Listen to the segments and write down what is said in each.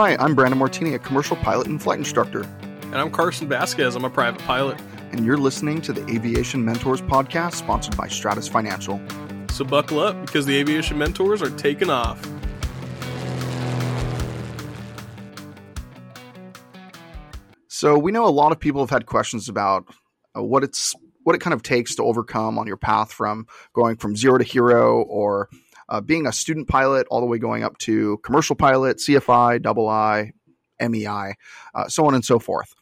Hi, I'm Brandon Martini, a commercial pilot and flight instructor. And I'm Carson Vasquez. I'm a private pilot. And you're listening to the Aviation Mentors podcast sponsored by Stratus Financial. So buckle up because the Aviation Mentors are taking off. So we know a lot of people have had questions about uh, what it's what it kind of takes to overcome on your path from going from zero to hero or uh, being a student pilot all the way going up to commercial pilot, CFI, double I, MEI, uh, so on and so forth.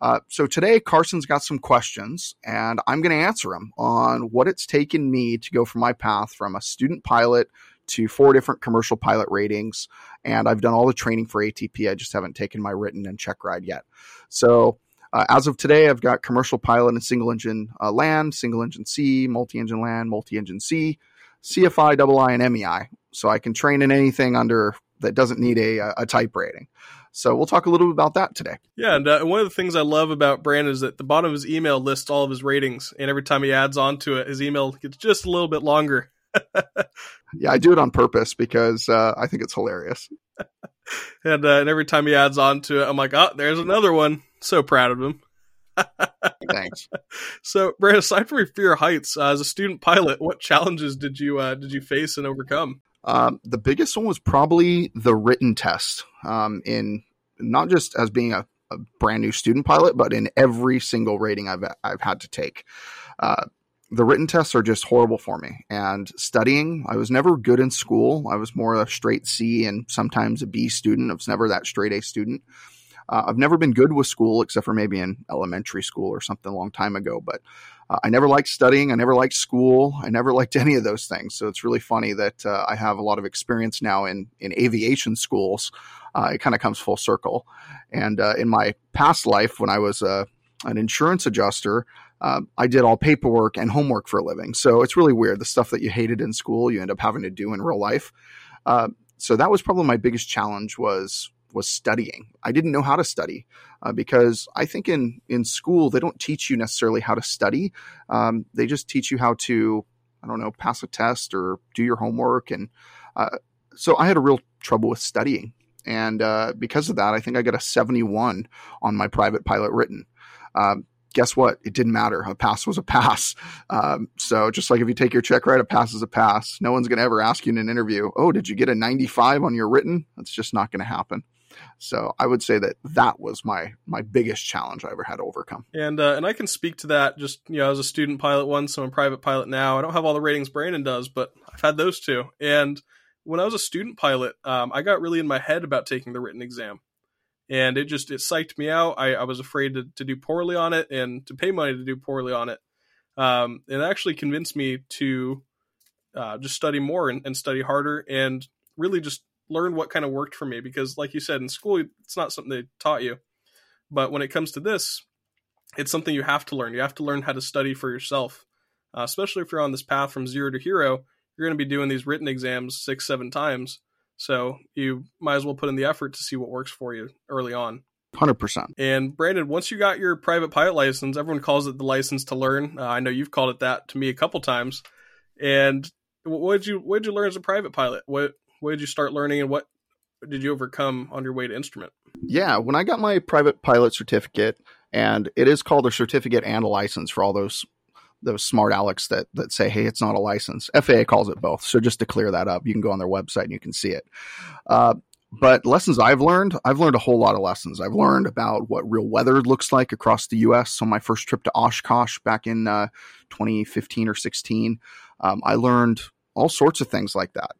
Uh, so today, Carson's got some questions, and I'm going to answer them on what it's taken me to go from my path from a student pilot to four different commercial pilot ratings. And I've done all the training for ATP. I just haven't taken my written and check ride yet. So uh, as of today, I've got commercial pilot and single engine uh, land, single engine sea, multi engine land, multi engine sea, CFI, double I, and MEI. So I can train in anything under that doesn't need a, a type rating. So we'll talk a little bit about that today. Yeah, and uh, one of the things I love about Brandon is that the bottom of his email lists all of his ratings, and every time he adds on to it, his email gets just a little bit longer. yeah, I do it on purpose because uh, I think it's hilarious. and uh, and every time he adds on to it, I'm like, oh, there's another one. So proud of him. Thanks. So, Brandon, aside from your fear of heights, uh, as a student pilot, what challenges did you uh, did you face and overcome? Um, the biggest one was probably the written test. Um, in not just as being a, a, brand new student pilot, but in every single rating I've I've had to take. Uh, the written tests are just horrible for me. And studying, I was never good in school. I was more a straight C and sometimes a B student. I was never that straight A student. Uh, I've never been good with school except for maybe in elementary school or something a long time ago, but uh, I never liked studying. I never liked school. I never liked any of those things. So it's really funny that uh, I have a lot of experience now in, in aviation schools. Uh, it kind of comes full circle. And uh, in my past life, when I was uh, an insurance adjuster, I did all paperwork and homework for a living. So it's really weird. The stuff that you hated in school, you end up having to do in real life. so that was probably my biggest challenge was was studying. I didn't know how to study uh, because I think in in school they don't teach you necessarily how to study. Um, they just teach you how to I don't know pass a test or do your homework, and uh, so I had a real trouble with studying. And uh, because of that, I think I got a 71 on my private pilot written. Um, guess what? It didn't matter. A pass was a pass. Um, so just like if you take your check ride, a pass is a pass. No one's going to ever ask you in an interview, oh, did you get a 95 on your written? That's just not going to happen. So I would say that that was my my biggest challenge I ever had to overcome. And uh, and I can speak to that. Just you know, as a student pilot once, so I'm a private pilot now. I don't have all the ratings Brandon does, but I've had those too. And when I was a student pilot, um, I got really in my head about taking the written exam, and it just it psyched me out. I, I was afraid to, to do poorly on it and to pay money to do poorly on it. Um, it actually convinced me to uh, just study more and, and study harder and really just learn what kind of worked for me because like you said in school it's not something they taught you. But when it comes to this it's something you have to learn. You have to learn how to study for yourself. Uh, especially if you're on this path from zero to hero you're going to be doing these written exams six seven times. So you might as well put in the effort to see what works for you early on. 100% and brandon once you got your private pilot license everyone calls it the license to learn. Uh, i know you've called it that to me a couple times. And what did you what did you learn as a private pilot? What what did you start learning and what did you overcome on your way to instrument? Yeah, when I got my private pilot certificate, and it is called a certificate and a license for all those those smart Alex that that say, "Hey, it's not a license." FAA calls it both. So just to clear that up, you can go on their website and you can see it. Uh, but lessons I've learned, I've learned a whole lot of lessons. I've learned about what real weather looks like across the U.S. On my first trip to Oshkosh back in uh, 2015 or 16, um, I learned all sorts of things like that.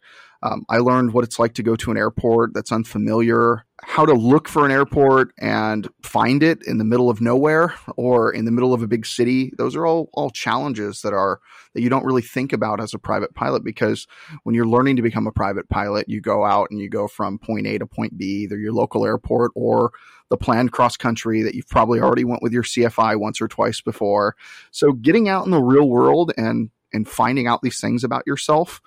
Um, I learned what it's like to go to an airport that's unfamiliar, how to look for an airport and find it in the middle of nowhere or in the middle of a big city. Those are all all challenges that are that you don't really think about as a private pilot because when you're learning to become a private pilot, you go out and you go from point A to point B, either your local airport or the planned cross country that you've probably already went with your CFI once or twice before. So getting out in the real world and and finding out these things about yourself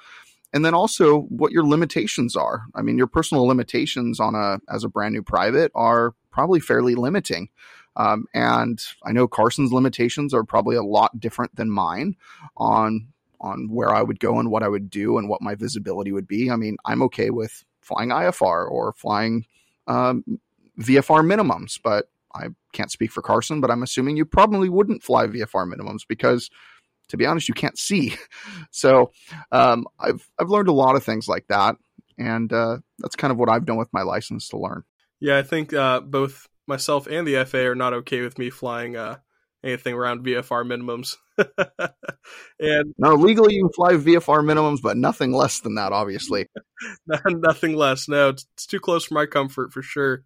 and then also what your limitations are. I mean, your personal limitations on a as a brand new private are probably fairly limiting. Um, and I know Carson's limitations are probably a lot different than mine on on where I would go and what I would do and what my visibility would be. I mean, I'm okay with flying IFR or flying um, VFR minimums, but I can't speak for Carson, but I'm assuming you probably wouldn't fly VFR minimums because, to be honest, you can't see. So um, I've I've learned a lot of things like that, and uh, that's kind of what I've done with my license to learn. Yeah, I think uh, both myself and the FAA are not okay with me flying uh, anything around VFR minimums. and no, legally you can fly VFR minimums, but nothing less than that, obviously. nothing less. No, it's, it's, too close for my comfort for sure.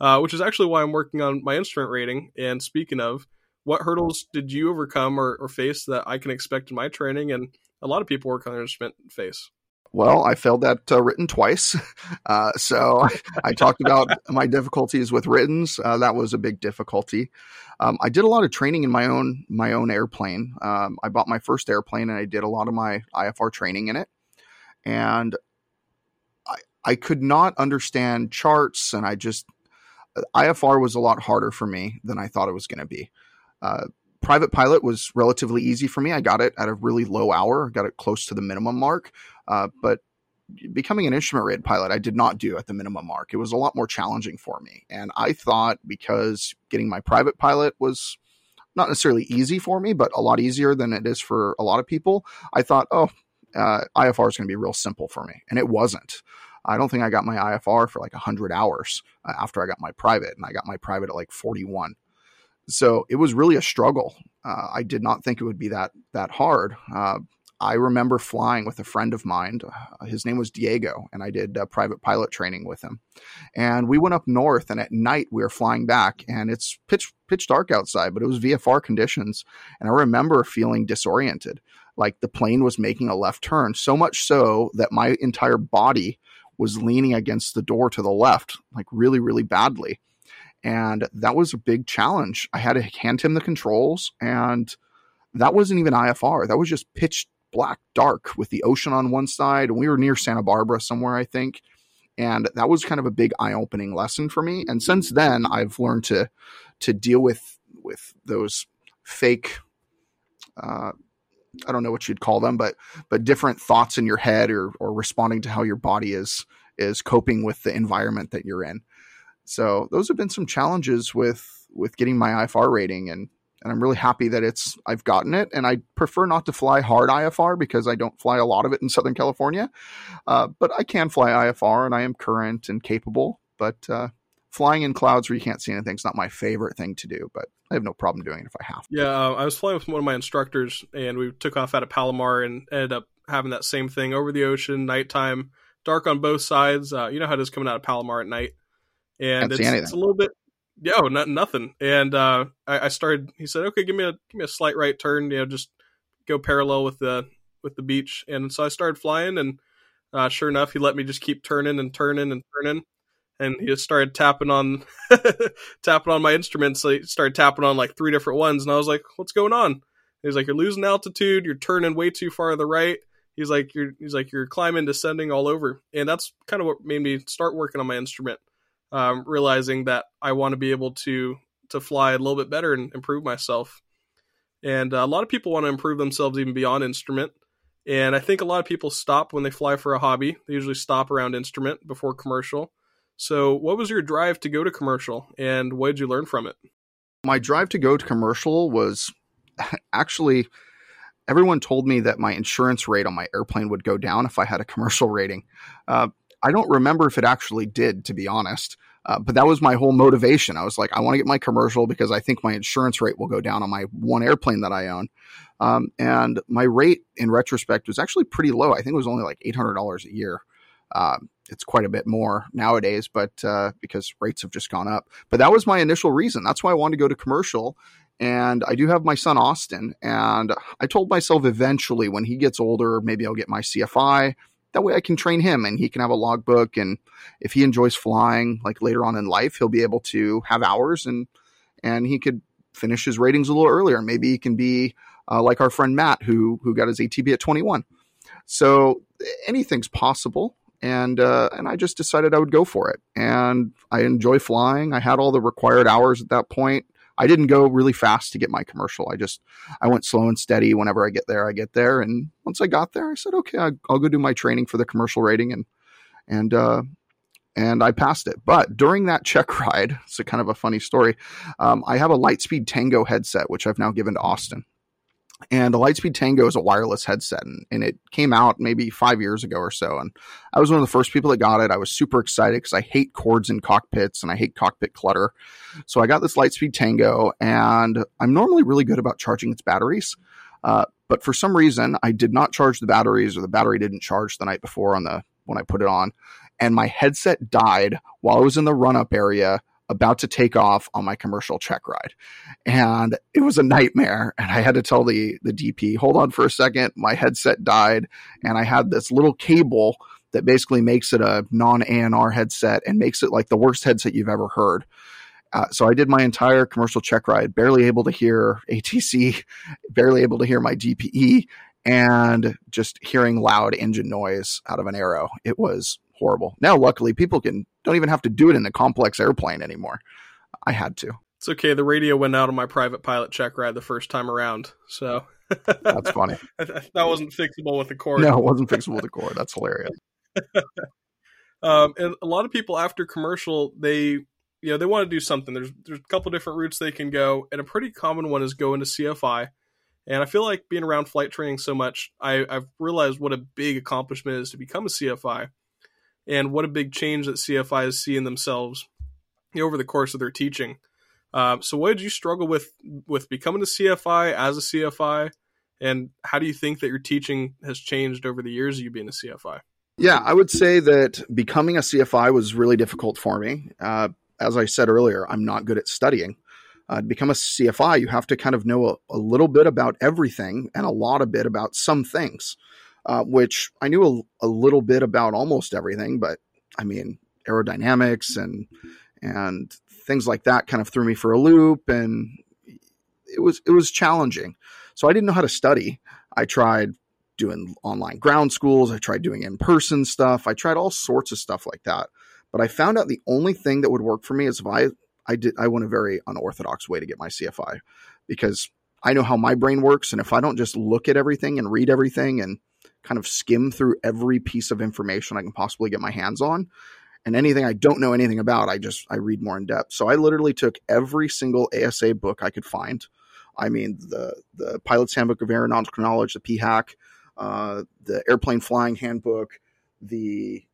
Uh, which is actually why I'm working on my instrument rating. And speaking of, what hurdles did you overcome or, or face that I can expect in my training? And a lot of people work on their instrument face. Well, I failed that uh, written twice. Uh, so I talked about my difficulties with writtens. Uh, that was a big difficulty. Um, I did a lot of training in my own my own airplane. Um, I bought my first airplane and I did a lot of my IFR training in it. And I I could not understand charts, and I just IFR was a lot harder for me than I thought it was going to be. Uh, private pilot was relatively easy for me. I got it at a really low hour, got it close to the minimum mark. Uh, but becoming an instrument rated pilot, I did not do at the minimum mark. It was a lot more challenging for me. And I thought because getting my private pilot was not necessarily easy for me, but a lot easier than it is for a lot of people, I thought, oh, uh, IFR is going to be real simple for me. And it wasn't. I don't think I got my IFR for like 100 hours uh, after I got my private, and I got my private at like 41. So it was really a struggle. Uh, I did not think it would be that that hard. Uh, I remember flying with a friend of mine. Uh, his name was Diego, and I did uh, private pilot training with him. And we went up north, and at night we were flying back, and it's pitch pitch dark outside, but it was VFR conditions. And I remember feeling disoriented, like the plane was making a left turn, so much so that my entire body was leaning against the door to the left, like really, really badly. And that was a big challenge. I had to hand him the controls, and that wasn't even IFR. That was just pitch black dark with the ocean on one side. And we were near Santa Barbara somewhere, I think. And that was kind of a big eye-opening lesson for me. And since then, I've learned to to deal with with those fake uh, I don't know what you'd call them, but but different thoughts in your head or or responding to how your body is is coping with the environment that you're in. So those have been some challenges with with getting my IFR rating and and I'm really happy that it's I've gotten it. And I prefer not to fly hard IFR because I don't fly a lot of it in Southern California, uh, but I can fly IFR and I am current and capable. But uh, flying in clouds where you can't see anything is not my favorite thing to do, but I have no problem doing it if I have. To. Yeah, uh, I was flying with one of my instructors, and we took off out of Palomar and ended up having that same thing over the ocean, nighttime, dark on both sides. Uh, you know how it is coming out of Palomar at night, and it's, it's, a little bit yeah, oh, not, nothing. And uh, I, I, started. He said, "Okay, give me a give me a slight right turn. You know, just go parallel with the with the beach." And so I started flying, and uh, sure enough, he let me just keep turning and turning and turning. And he just started tapping on tapping on my instruments. So he started tapping on like three different ones, and I was like, "What's going on?" He's like, "You're losing altitude. You're turning way too far to the right." He's like, "You're." He's like, "You're climbing, descending all over." And that's kind of what made me start working on my instrument um, realizing that I want to be able to to fly a little bit better and improve myself. And uh, a lot of people want to improve themselves even beyond instrument. And I think a lot of people stop when they fly for a hobby. They usually stop around instrument before commercial. So, what was your drive to go to commercial, and what did you learn from it? My drive to go to commercial was actually everyone told me that my insurance rate on my airplane would go down if I had a commercial rating. Uh, I don't remember if it actually did, to be honest. Uh, but that was my whole motivation. I was like, I want to get my commercial because I think my insurance rate will go down on my one airplane that I own. Um, and my rate in retrospect was actually pretty low. I think it was only like $800 a year. Uh, it's quite a bit more nowadays, but uh, because rates have just gone up. But that was my initial reason. That's why I wanted to go to commercial. And I do have my son Austin, and I told myself eventually when he gets older, maybe I'll get my CFI that way I can train him and he can have a logbook. And if he enjoys flying, like later on in life, he'll be able to have hours and, and he could finish his ratings a little earlier. Maybe he can be uh, like our friend Matt, who, who got his ATP at 21. So anything's possible. And, uh, and I just decided I would go for it. And I enjoy flying. I had all the required hours at that point. I didn't go really fast to get my commercial. I just I went slow and steady. Whenever I get there, I get there. And once I got there, I said, okay, I, will go do my training for the commercial rating, and and uh, and I passed it. But during that check ride, it's a kind of a funny story. Um, I have a Lightspeed Tango headset, which I've now given to Austin. And the Lightspeed Tango is a wireless headset, and, and, it came out maybe five years ago or so. And I was one of the first people that got it. I was super excited because I hate cords in cockpits and I hate cockpit clutter. So I got this Lightspeed Tango, and I'm normally really good about charging its batteries. Uh, but for some reason, I did not charge the batteries, or the battery didn't charge the night before on the when I put it on, and my headset died while I was in the run up area about to take off on my commercial check ride. And it was a nightmare. And I had to tell the, the DP, hold on for a second. My headset died. And I had this little cable that basically makes it a non ANR headset and makes it like the worst headset you've ever heard. Uh, so I did my entire commercial check ride, barely able to hear ATC, barely able to hear my DPE, and just hearing loud engine noise out of an Arrow. It was horrible. Now, luckily, people can don't even have to do it in a complex airplane anymore. I had to. It's okay. The radio went out on my private pilot check ride the first time around, so that's funny. that wasn't fixable with the cord. No, it wasn't fixable with the cord. That's hilarious. um, and a lot of people after commercial, they you know they want to do something. There's there's a couple different routes they can go, and a pretty common one is go into CFI. And I feel like being around flight training so much, I, I've realized what a big accomplishment is to become a CFI and what a big change that CFIs see in themselves over the course of their teaching. Uh, so, what did you struggle with with becoming a CFI as a CFI, and how do you think that your teaching has changed over the years of you being a CFI? Yeah, I would say that becoming a CFI was really difficult for me. Uh, as I said earlier, I'm not good at studying. Uh, to become a CFI, you have to kind of know a, a, little bit about everything and a lot of bit about some things uh, which I knew a, a, little bit about almost everything, but I mean aerodynamics and and things like that kind of threw me for a loop, and it was it was challenging. So I didn't know how to study. I tried doing online ground schools. I tried doing in person stuff. I tried all sorts of stuff like that. But I found out the only thing that would work for me is if I I did I went a very unorthodox way to get my CFI because I know how my brain works, and if I don't just look at everything and read everything and kind of skim through every piece of information I can possibly get my hands on. And anything I don't know anything about, I just I read more in depth. So I literally took every single ASA book I could find. I mean, the the Pilot's Handbook of Aeronautical Knowledge, the PHAK, uh, the Airplane Flying Handbook, the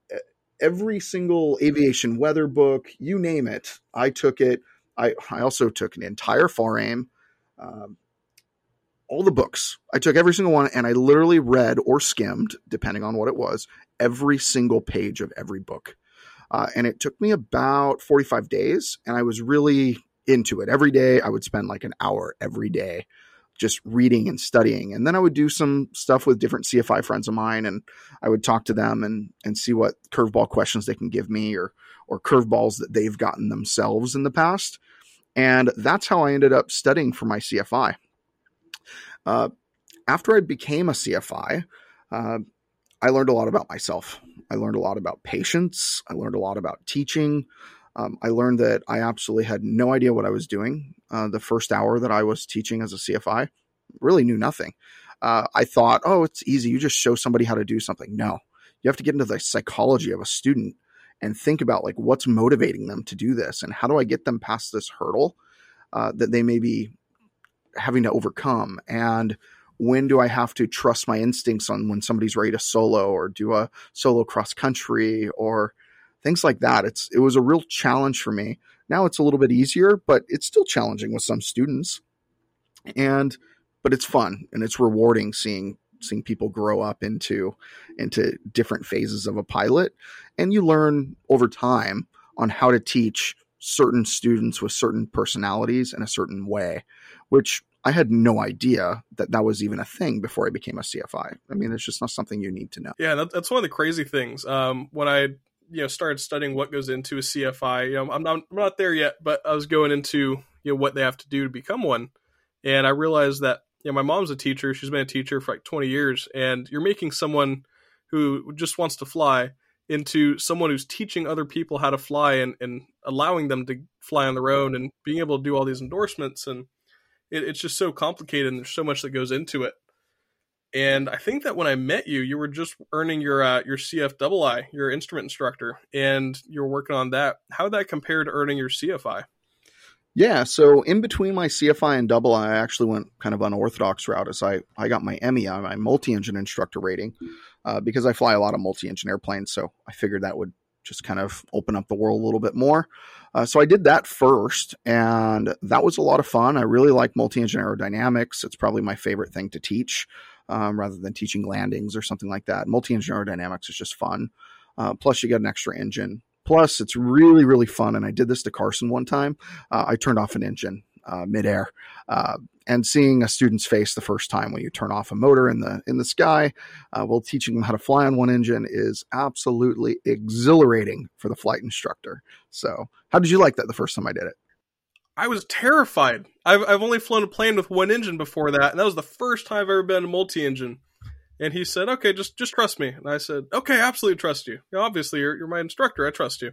every single aviation weather book, you name it. I took it. I I also took an entire FAR-AIM. Um, all the books. I took every single one and I literally read or skimmed, depending on what it was, every single page of every book. Uh, and it took me about 45 days, and I was really into it. Every day, I would spend like an hour every day just reading and studying. And then I would do some stuff with different CFI friends of mine, and I would talk to them and and see what curveball questions they can give me or or curveballs that they've gotten themselves in the past. And that's how I ended up studying for my CFI. Uh, after I became a CFI, uh, I learned a lot about myself. I learned a lot about patience. I learned a lot about teaching. Um, I learned that I absolutely had no idea what I was doing. Uh, the first hour that I was teaching as a CFI, really knew nothing. Uh, I thought, oh, it's easy. You just show somebody how to do something. No, you have to get into the psychology of a student and think about like what's motivating them to do this and how do I get them past this hurdle uh, that they may be having to overcome and when do I have to trust my instincts on when somebody's ready to solo or do a solo cross country or things like that. It's it was a real challenge for me. Now it's a little bit easier, but it's still challenging with some students. And but it's fun and it's rewarding seeing seeing people grow up into into different phases of a pilot and you learn over time on how to teach certain students with certain personalities in a certain way, which I had no idea that that was even a thing before I became a CFI. I mean, it's just not something you need to know. Yeah, that, that's one of the crazy things. Um, when I you know started studying what goes into a CFI, you know, I'm not I'm not there yet, but I was going into you know what they have to do to become one, and I realized that you know my mom's a teacher. She's been a teacher for like 20 years, and you're making someone who just wants to fly into someone who's teaching other people how to fly and, and allowing them to fly on their own and being able to do all these endorsements and it, it's just so complicated and there's so much that goes into it And I think that when I met you, you were just earning your uh, your CFII, your instrument instructor, and you were working on that. How did that compare to earning your CFI? Yeah, so in between my CFI and double, I actually went kind of unorthodox route as I, I got my MEI, my multi-engine instructor rating, uh, because I fly a lot of multi-engine airplanes. So I figured that would just kind of open up the world a little bit more. Uh, so I did that first, and that was a lot of fun. I really like multi-engine aerodynamics. It's probably my favorite thing to teach, um, rather than teaching landings or something like that. Multi-engine aerodynamics is just fun. Uh, plus, you get an extra engine. Plus, it's really, really fun. And I did this to Carson one time. Uh, I turned off an engine uh, midair, uh, and seeing a student's face the first time when you turn off a motor in the in the sky, uh, while teaching them how to fly on one engine is absolutely exhilarating for the flight instructor. So, how did you like that the first time I did it? I was terrified. I've I've only flown a plane with one engine before that, and that was the first time I've ever been a multi-engine. And he said, "Okay, just just trust me." And I said, "Okay, absolutely trust you. obviously, you're you're my instructor. I trust you."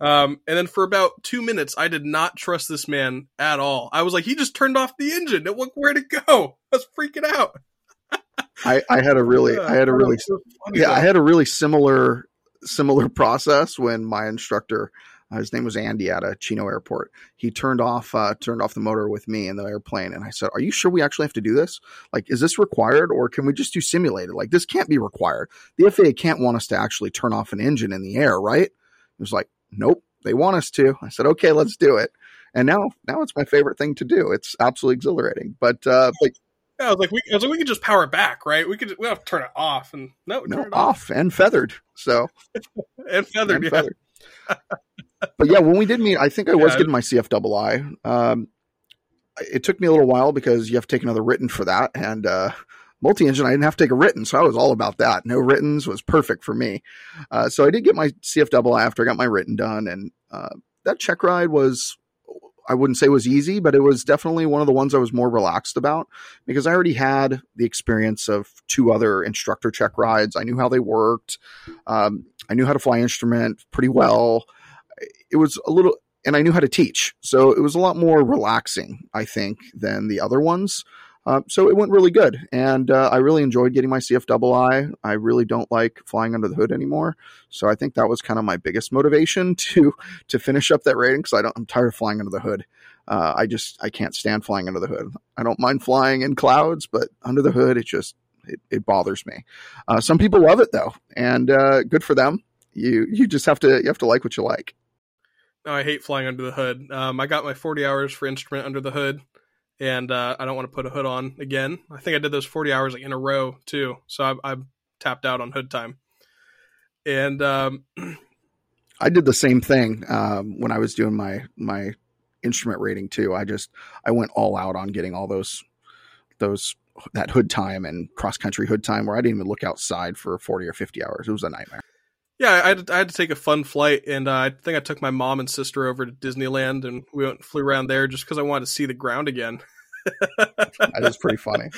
Um, and then for about two minutes, I did not trust this man at all. I was like, "He just turned off the engine. It went Where to go?" I was freaking out. I, I had a really, I had a really, yeah. I had a really similar similar process when my instructor uh, his name was Andy at a Chino airport. He turned off uh, turned off the motor with me in the airplane, and I said, "Are you sure we actually have to do this? Like, is this required, or can we just do simulated? Like, this can't be required. The FAA can't want us to actually turn off an engine in the air, right?" He was like, "Nope, they want us to." I said, "Okay, let's do it." And now, now it's my favorite thing to do. It's absolutely exhilarating. But, uh, but yeah, I was like, we, I was like, we could just power it back, right? We could, we have to turn it off, and no, no, off. off. and feathered. So and feathered, and yeah. Feathered but yeah, when we did meet, I think I was yeah. getting my CFII. Um, it took me a little while because you have to take another written for that, and uh, multi-engine I didn't have to take a written, so I was all about that. No writtens was perfect for me. Uh, so I did get my CFII after I got my written done, and uh, that check ride was. I wouldn't say was easy, but it was definitely one of the ones I was more relaxed about because I already had the experience of two other instructor check rides. I knew how they worked. Um, I knew how to fly instrument pretty well it was a little, and I knew how to teach. So it was a lot more relaxing, I think, than the other ones. Uh, so it went really good, and uh, I really enjoyed getting my CFII. I really don't like flying under the hood anymore, so I think that was kind of my biggest motivation to to finish up that rating because I don't. I'm tired of flying under the hood. Uh, I just I can't stand flying under the hood. I don't mind flying in clouds, but under the hood, it just it, it bothers me. Uh, some people love it though, and uh, good for them. You you just have to you have to like what you like. No, I hate flying under the hood. Um, I got my 40 hours for instrument under the hood, and uh, I don't want to put a hood on again. I think I did those 40 hours like, in a row too, so I'm, I'm tapped out on hood time. And um, I did the same thing um, when I was doing my my instrument rating too. I just I went all out on getting all those those that hood time and cross country hood time where I didn't even look outside for 40 or 50 hours. It was a nightmare. Yeah, I had, to, I had to take a fun flight, and uh, I think I took my mom and sister over to Disneyland, and we went flew around there just because I wanted to see the ground again. that is pretty funny.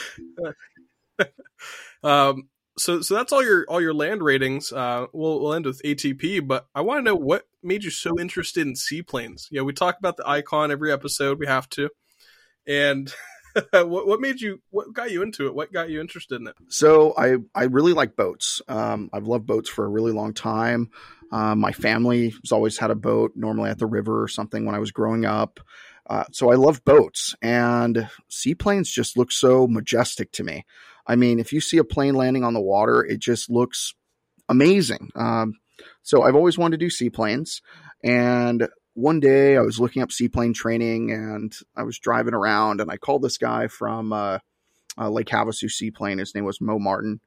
um, so so that's all your all your land ratings. Uh, we'll we'll end with ATP, but I want to know what made you so interested in seaplanes. Yeah, we talk about the icon every episode. We have to, and what, what made you? What got you into it? What got you interested in it? So I I really like boats. Um, I've loved boats for a really long time. Um, my family has always had a boat, normally at the river or something when I was growing up. Uh, so I love boats, and seaplanes just look so majestic to me. I mean, if you see a plane landing on the water, it just looks amazing. Um, so I've always wanted to do seaplanes, and one day I was looking up seaplane training and I was driving around and I called this guy from uh, uh, Lake Havasu Seaplane. His name was Mo Martin.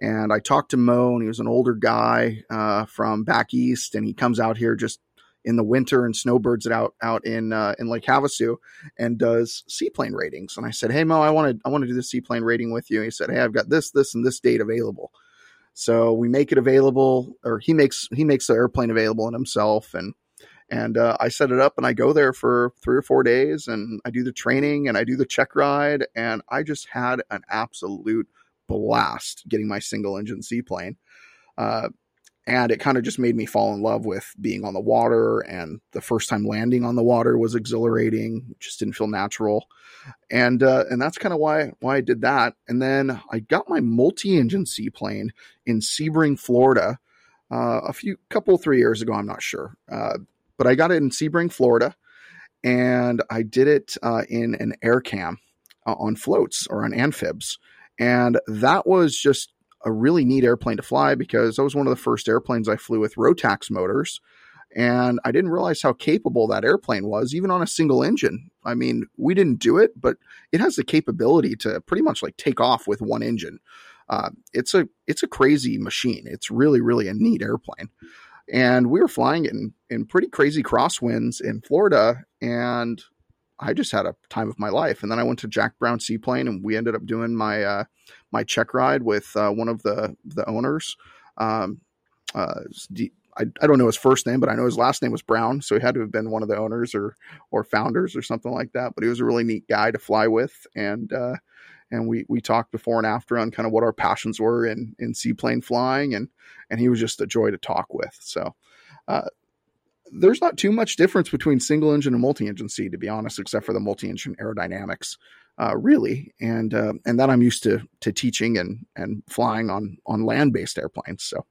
And I talked to Mo and he was an older guy uh, from back east and he comes out here just in the winter and snowbirds it out out in uh, in Lake Havasu and does seaplane ratings. And I said, "Hey Mo, I want to I want to do the seaplane rating with you." And he said, "Hey, I've got this, this, and this date available." So we make it available, or he makes he makes the airplane available in himself, and and uh, I set it up and I go there for three or four days and I do the training and I do the check ride and I just had an absolute blast getting my single engine seaplane. Uh, and it kind of just made me fall in love with being on the water and the first time landing on the water was exhilarating it just didn't feel natural and uh, and that's kind of why why I did that and then I got my multi-engine seaplane in Sebring Florida uh, a few couple three years ago I'm not sure uh, but I got it in Sebring Florida and I did it uh, in an AirCam uh, on floats or on amphibs and that was just a really neat airplane to fly because that was one of the first airplanes I flew with Rotax motors. And I didn't realize how capable that airplane was, even on a single engine. I mean, we didn't do it, but it has the capability to pretty much like take off with one engine. Uh, it's a it's a crazy machine. It's really really a neat airplane, and we were flying in in pretty crazy crosswinds in Florida, and I just had a time of my life. And then I went to Jack Brown Seaplane, and we ended up doing my uh, my check ride with uh, one of the the owners. Um, uh, I, I don't know his first name, but I know his last name was Brown, so he had to have been one of the owners or or founders or something like that. But he was a really neat guy to fly with, and uh, and we we talked before and after on kind of what our passions were in in seaplane flying, and and he was just a joy to talk with. So uh, there's not too much difference between single engine and multi engine sea, to be honest, except for the multi engine aerodynamics, uh, really. And uh, and that I'm used to to teaching and and flying on on land based airplanes. So.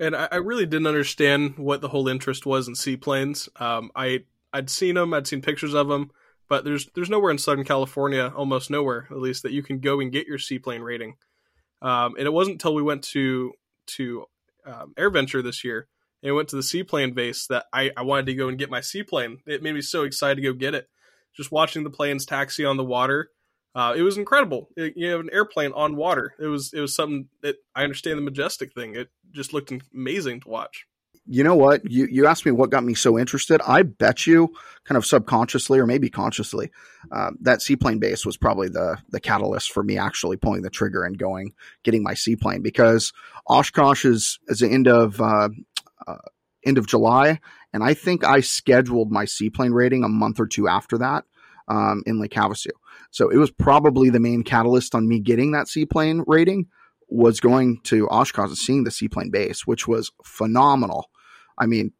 And I, I, really didn't understand what the whole interest was in seaplanes. Um, I I'd seen them, I'd seen pictures of them, but there's there's nowhere in Southern California, almost nowhere at least, that you can go and get your seaplane rating. Um, and it wasn't until we went to to um, AirVenture this year and went to the seaplane base that I, I wanted to go and get my seaplane. It made me so excited to go get it. Just watching the planes taxi on the water, uh, it was incredible. It, you have an airplane on water. It was it was something that I understand the majestic thing. It just looked amazing to watch. You know what? You you asked me what got me so interested. I bet you, kind of subconsciously or maybe consciously, uh, that seaplane base was probably the the catalyst for me actually pulling the trigger and going getting my seaplane because Oshkosh is is the end of uh, uh, end of July, and I think I scheduled my seaplane rating a month or two after that um, in Lake Havasu. So it was probably the main catalyst on me getting that seaplane rating was going to Oshkosh and seeing the seaplane base, which was phenomenal. I mean,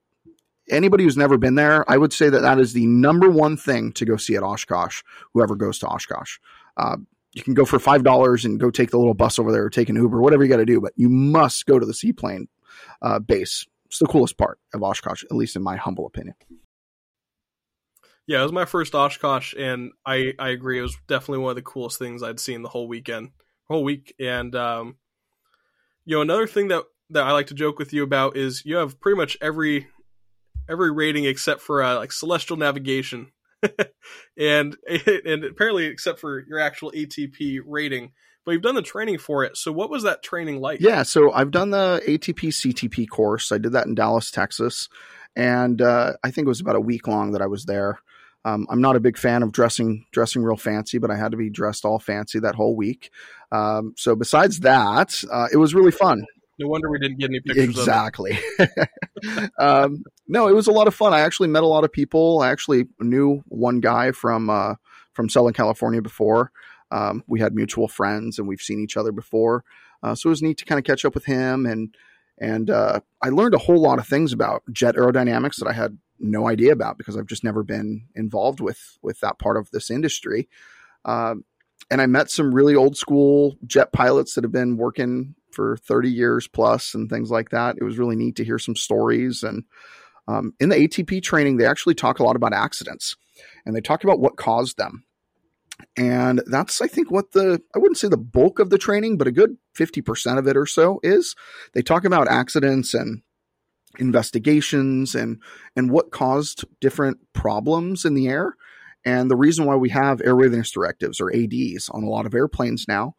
anybody who's never been there, I would say that that is the number one thing to go see at Oshkosh. Whoever goes to Oshkosh, uh, you can go for five dollars and go take the little bus over there, or take an Uber, whatever you got to do. But you must go to the seaplane uh, base it's the coolest part of Oshkosh, at least in my humble opinion. Yeah, it was my first Oshkosh, and I, I agree. It was definitely one of the coolest things I'd seen the whole weekend, whole week. And um, you know, another thing that that I like to joke with you about is you have pretty much every every rating except for uh, like celestial navigation, and and apparently except for your actual ATP rating but you've done the training for it. So what was that training like? Yeah, so I've done the ATP CTP course. I did that in Dallas, Texas, and uh, I think it was about a week long that I was there. Um, I'm not a big fan of dressing dressing real fancy, but I had to be dressed all fancy that whole week. Um, so besides that, uh, it was really fun. No wonder we didn't get any pictures. Exactly. um, no, it was a lot of fun. I actually met a lot of people. I actually knew one guy from uh, from Southern California before. Um, we had mutual friends and we've seen each other before. Uh, so it was neat to kind of catch up with him and and uh, I learned a whole lot of things about jet aerodynamics that I had no idea about because I've just never been involved with with that part of this industry. Uh, and I met some really old school jet pilots that have been working for 30 years plus and things like that. It was really neat to hear some stories. And um, in the ATP training, they actually talk a lot about accidents and they talk about what caused them. And that's, I think, what the, I wouldn't say the bulk of the training, but a good 50% of it or so is. They talk about accidents and investigations and, and what caused different problems in the air. And the reason why we have airworthiness directives or ADs on a lot of airplanes now,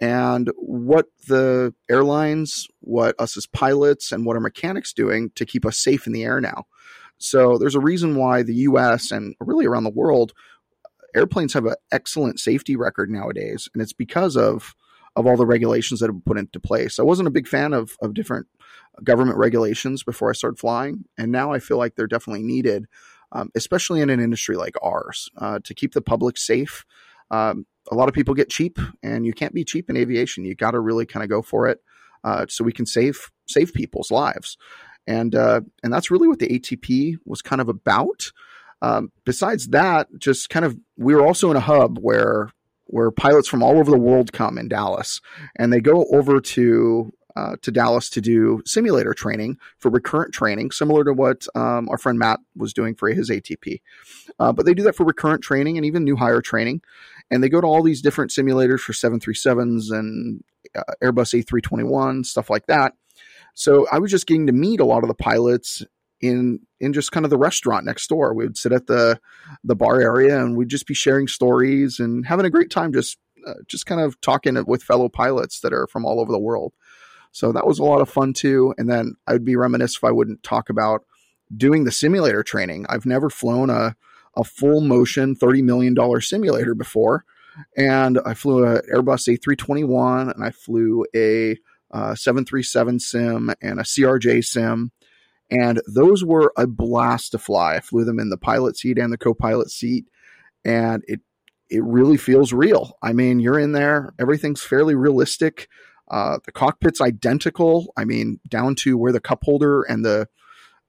and what the airlines, what us as pilots, and what our mechanics doing to keep us safe in the air now. So there's a reason why the US and really around the world airplanes have an excellent safety record nowadays, and it's because of of all the regulations that have been put into place. I wasn't a big fan of of different government regulations before I started flying, and now I feel like they're definitely needed, um, especially in an industry like ours, uh, to keep the public safe. Um, a lot of people get cheap, and you can't be cheap in aviation. You got to really kind of go for it. uh, so we can save save people's lives. And uh, and that's really what the ATP was kind of about. Um, besides that, just kind of we were also in a hub where where pilots from all over the world come in Dallas, and they go over to uh, to Dallas to do simulator training for recurrent training, similar to what um, our friend Matt was doing for his ATP. Uh, but they do that for recurrent training and even new hire training. And they go to all these different simulators for 737s and uh, Airbus A321, stuff like that. So I was just getting to meet a lot of the pilots in in just kind of the restaurant next door. We would sit at the the bar area and we'd just be sharing stories and having a great time just uh, just kind of talking with fellow pilots that are from all over the world. So that was a lot of fun too. And then I'd be reminisced if I wouldn't talk about doing the simulator training. I've never flown a a full motion $30 million simulator before. And I flew an Airbus A321 and I flew a uh, 737 sim and a CRJ sim. And those were a blast to fly. I flew them in the pilot seat and the co pilot seat. And it, it really feels real. I mean, you're in there, everything's fairly realistic. Uh, the cockpit's identical. I mean, down to where the cup holder and the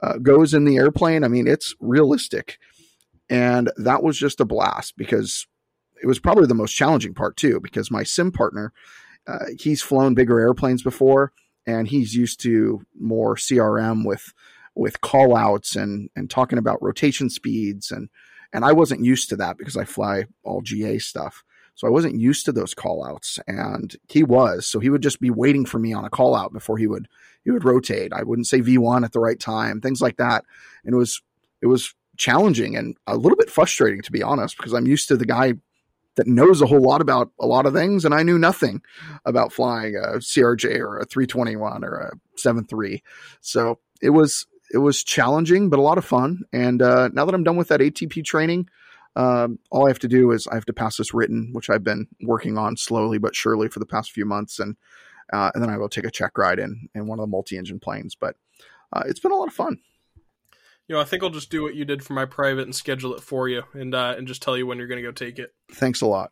uh, goes in the airplane. I mean, it's realistic. And that was just a blast because it was probably the most challenging part too, because my sim partner, uh, he's flown bigger airplanes before and he's used to more CRM with, with call outs and, and talking about rotation speeds. And, and I wasn't used to that because I fly all GA stuff. So I wasn't used to those call outs and he was. So he would just be waiting for me on a call out before he would, he would rotate. I wouldn't say V1 at the right time, things like that. And it was, it was challenging and a little bit frustrating to be honest because I'm used to the guy that knows a whole lot about a lot of things and I knew nothing about flying a CRJ or a 321 or a 73. So it was it was challenging but a lot of fun and uh, now that I'm done with that ATP training um, all I have to do is I have to pass this written which I've been working on slowly but surely for the past few months and uh, and then I will take a check ride in in one of the multi-engine planes but uh, it's been a lot of fun you know, I think I'll just do what you did for my private and schedule it for you, and uh, and just tell you when you're going to go take it. Thanks a lot.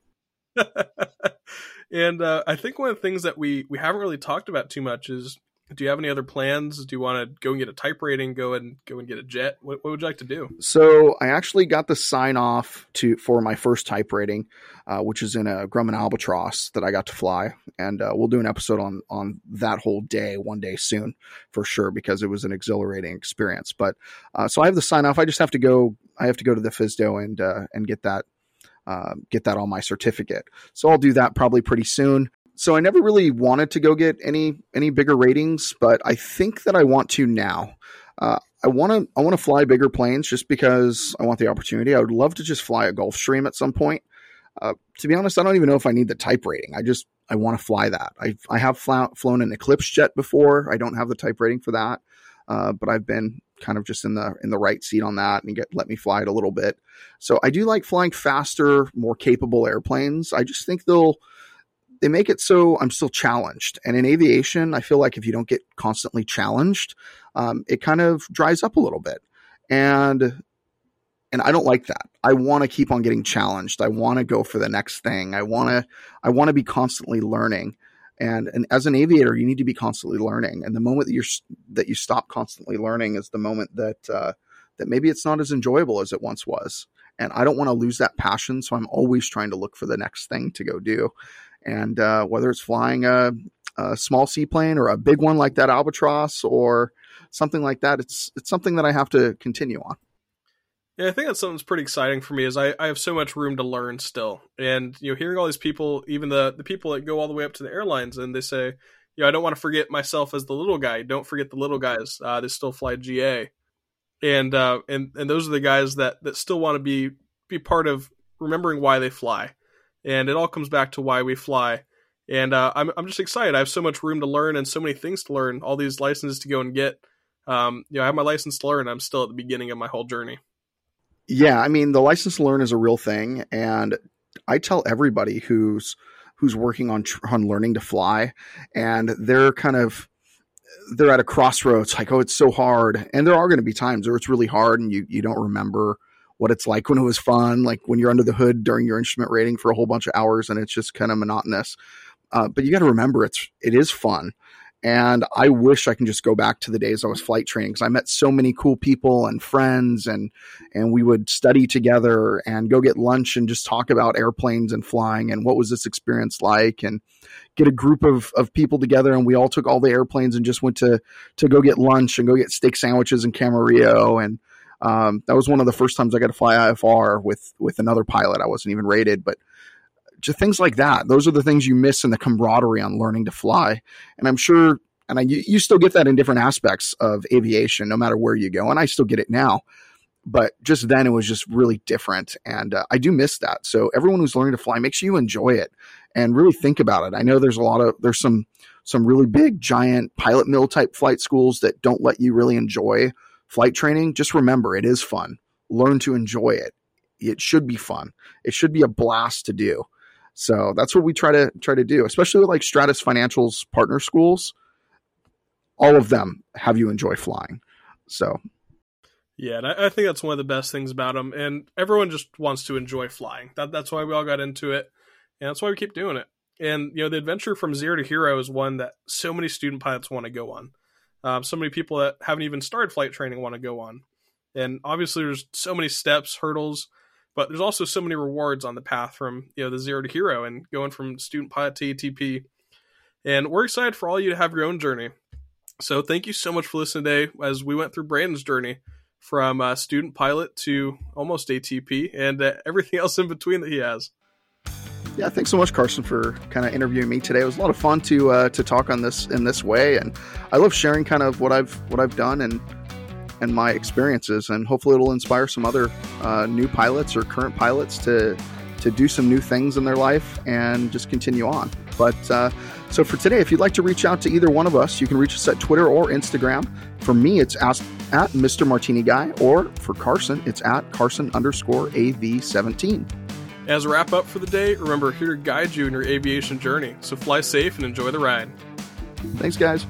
and uh, I think one of the things that we we haven't really talked about too much is do you have any other plans? Do you want to go and get a type rating? Go and go and get a jet. What, what, would you like to do? So I actually got the sign off to for my first type rating, uh, which is in a Grumman Albatross that I got to fly, and uh, we'll do an episode on on that whole day one day soon for sure because it was an exhilarating experience. But uh, so I have the sign off. I just have to go. I have to go to the FSDO and uh, and get that uh, get that on my certificate. So I'll do that probably pretty soon so I never really wanted to go get any any bigger ratings, but I think that I want to now. Uh, I want to I want to fly bigger planes just because I want the opportunity. I would love to just fly a Gulfstream at some point. Uh, to be honest, I don't even know if I need the type rating. I just I want to fly that. I I have flown an Eclipse jet before. I don't have the type rating for that, uh, but I've been kind of just in the in the right seat on that and get let me fly it a little bit. So I do like flying faster, more capable airplanes. I just think they'll they make it so I'm still challenged. And in aviation, I feel like if you don't get constantly challenged, um, it kind of dries up a little bit. And and I don't like that. I want to keep on getting challenged. I want to go for the next thing. I want to I want to be constantly learning. And and as an aviator, you need to be constantly learning. And the moment that you're that you stop constantly learning is the moment that uh, that maybe it's not as enjoyable as it once was. And I don't want to lose that passion, so I'm always trying to look for the next thing to go do. And uh, whether it's flying a, a, small seaplane or a big one like that albatross or something like that, it's it's something that I have to continue on. Yeah, I think that's something that's pretty exciting for me. Is I, I have so much room to learn still, and you know, hearing all these people, even the the people that go all the way up to the airlines, and they say, you know, I don't want to forget myself as the little guy. Don't forget the little guys. Uh, they still fly GA, and uh, and and those are the guys that that still want to be be part of remembering why they fly and it all comes back to why we fly. And uh, I'm I'm just excited. I have so much room to learn and so many things to learn. All these licenses to go and get. Um, you know, I have my license to learn. I'm still at the beginning of my whole journey. Yeah, I mean, the license to learn is a real thing, and I tell everybody who's who's working on on learning to fly, and they're kind of they're at a crossroads. Like, oh, it's so hard, and there are going to be times where it's really hard, and you you don't remember what it's like when it was fun, like when you're under the hood during your instrument rating for a whole bunch of hours and it's just kind of monotonous. Uh, but you got to remember it's it is fun, And I wish I can just go back to the days I was flight training because I met so many cool people and friends and and we would study together and go get lunch and just talk about airplanes and flying and what was this experience like and get a group of, of people together and we all took all the airplanes and just went to to go get lunch and go get steak sandwiches in Camarillo and um, that was one of the first times I got to fly IFR with with another pilot. I wasn't even rated, but just things like that. Those are the things you miss in the camaraderie on learning to fly. And I'm sure, and I, you still get that in different aspects of aviation, no matter where you go. And I still get it now. But just then it was just really different. And uh, I do miss that. So everyone who's learning to fly, make sure you enjoy it and really think about it. I know there's a lot of, there's some, some really big, giant pilot mill type flight schools that don't let you really enjoy flight training. Just remember, it is fun. Learn to enjoy it. It should be fun. It should be a blast to do. So that's what we try to try to do, especially with like Stratus Financial's partner schools. All of them have you enjoy flying. So yeah, and I, I, think that's one of the best things about them. And everyone just wants to enjoy flying. That, that's why we all got into it, and that's why we keep doing it. And you know, the adventure from zero to hero is one that so many student pilots want to go on. Um, so many people that haven't even started flight training want to go on. And obviously, there's so many steps, hurdles, but there's also so many rewards on the path from you know the zero to hero and going from student pilot to ATP. And we're excited for all you to have your own journey. So thank you so much for listening today as we went through Brandon's journey from uh, student pilot to almost ATP and uh, everything else in between that he has. Yeah, thanks so much, Carson, for kind of interviewing me today. It was a lot of fun to uh, to talk on this in this way, and I love sharing kind of what I've what I've done and and my experiences, and hopefully it'll inspire some other uh, new pilots or current pilots to to do some new things in their life and just continue on. But uh, so for today, if you'd like to reach out to either one of us, you can reach us at Twitter or Instagram. For me, it's at Mr. Martini Guy, or for Carson, it's at Carson underscore AV17. As a wrap up for the day, remember here to guide you in your aviation journey. So fly safe and enjoy the ride. Thanks, guys.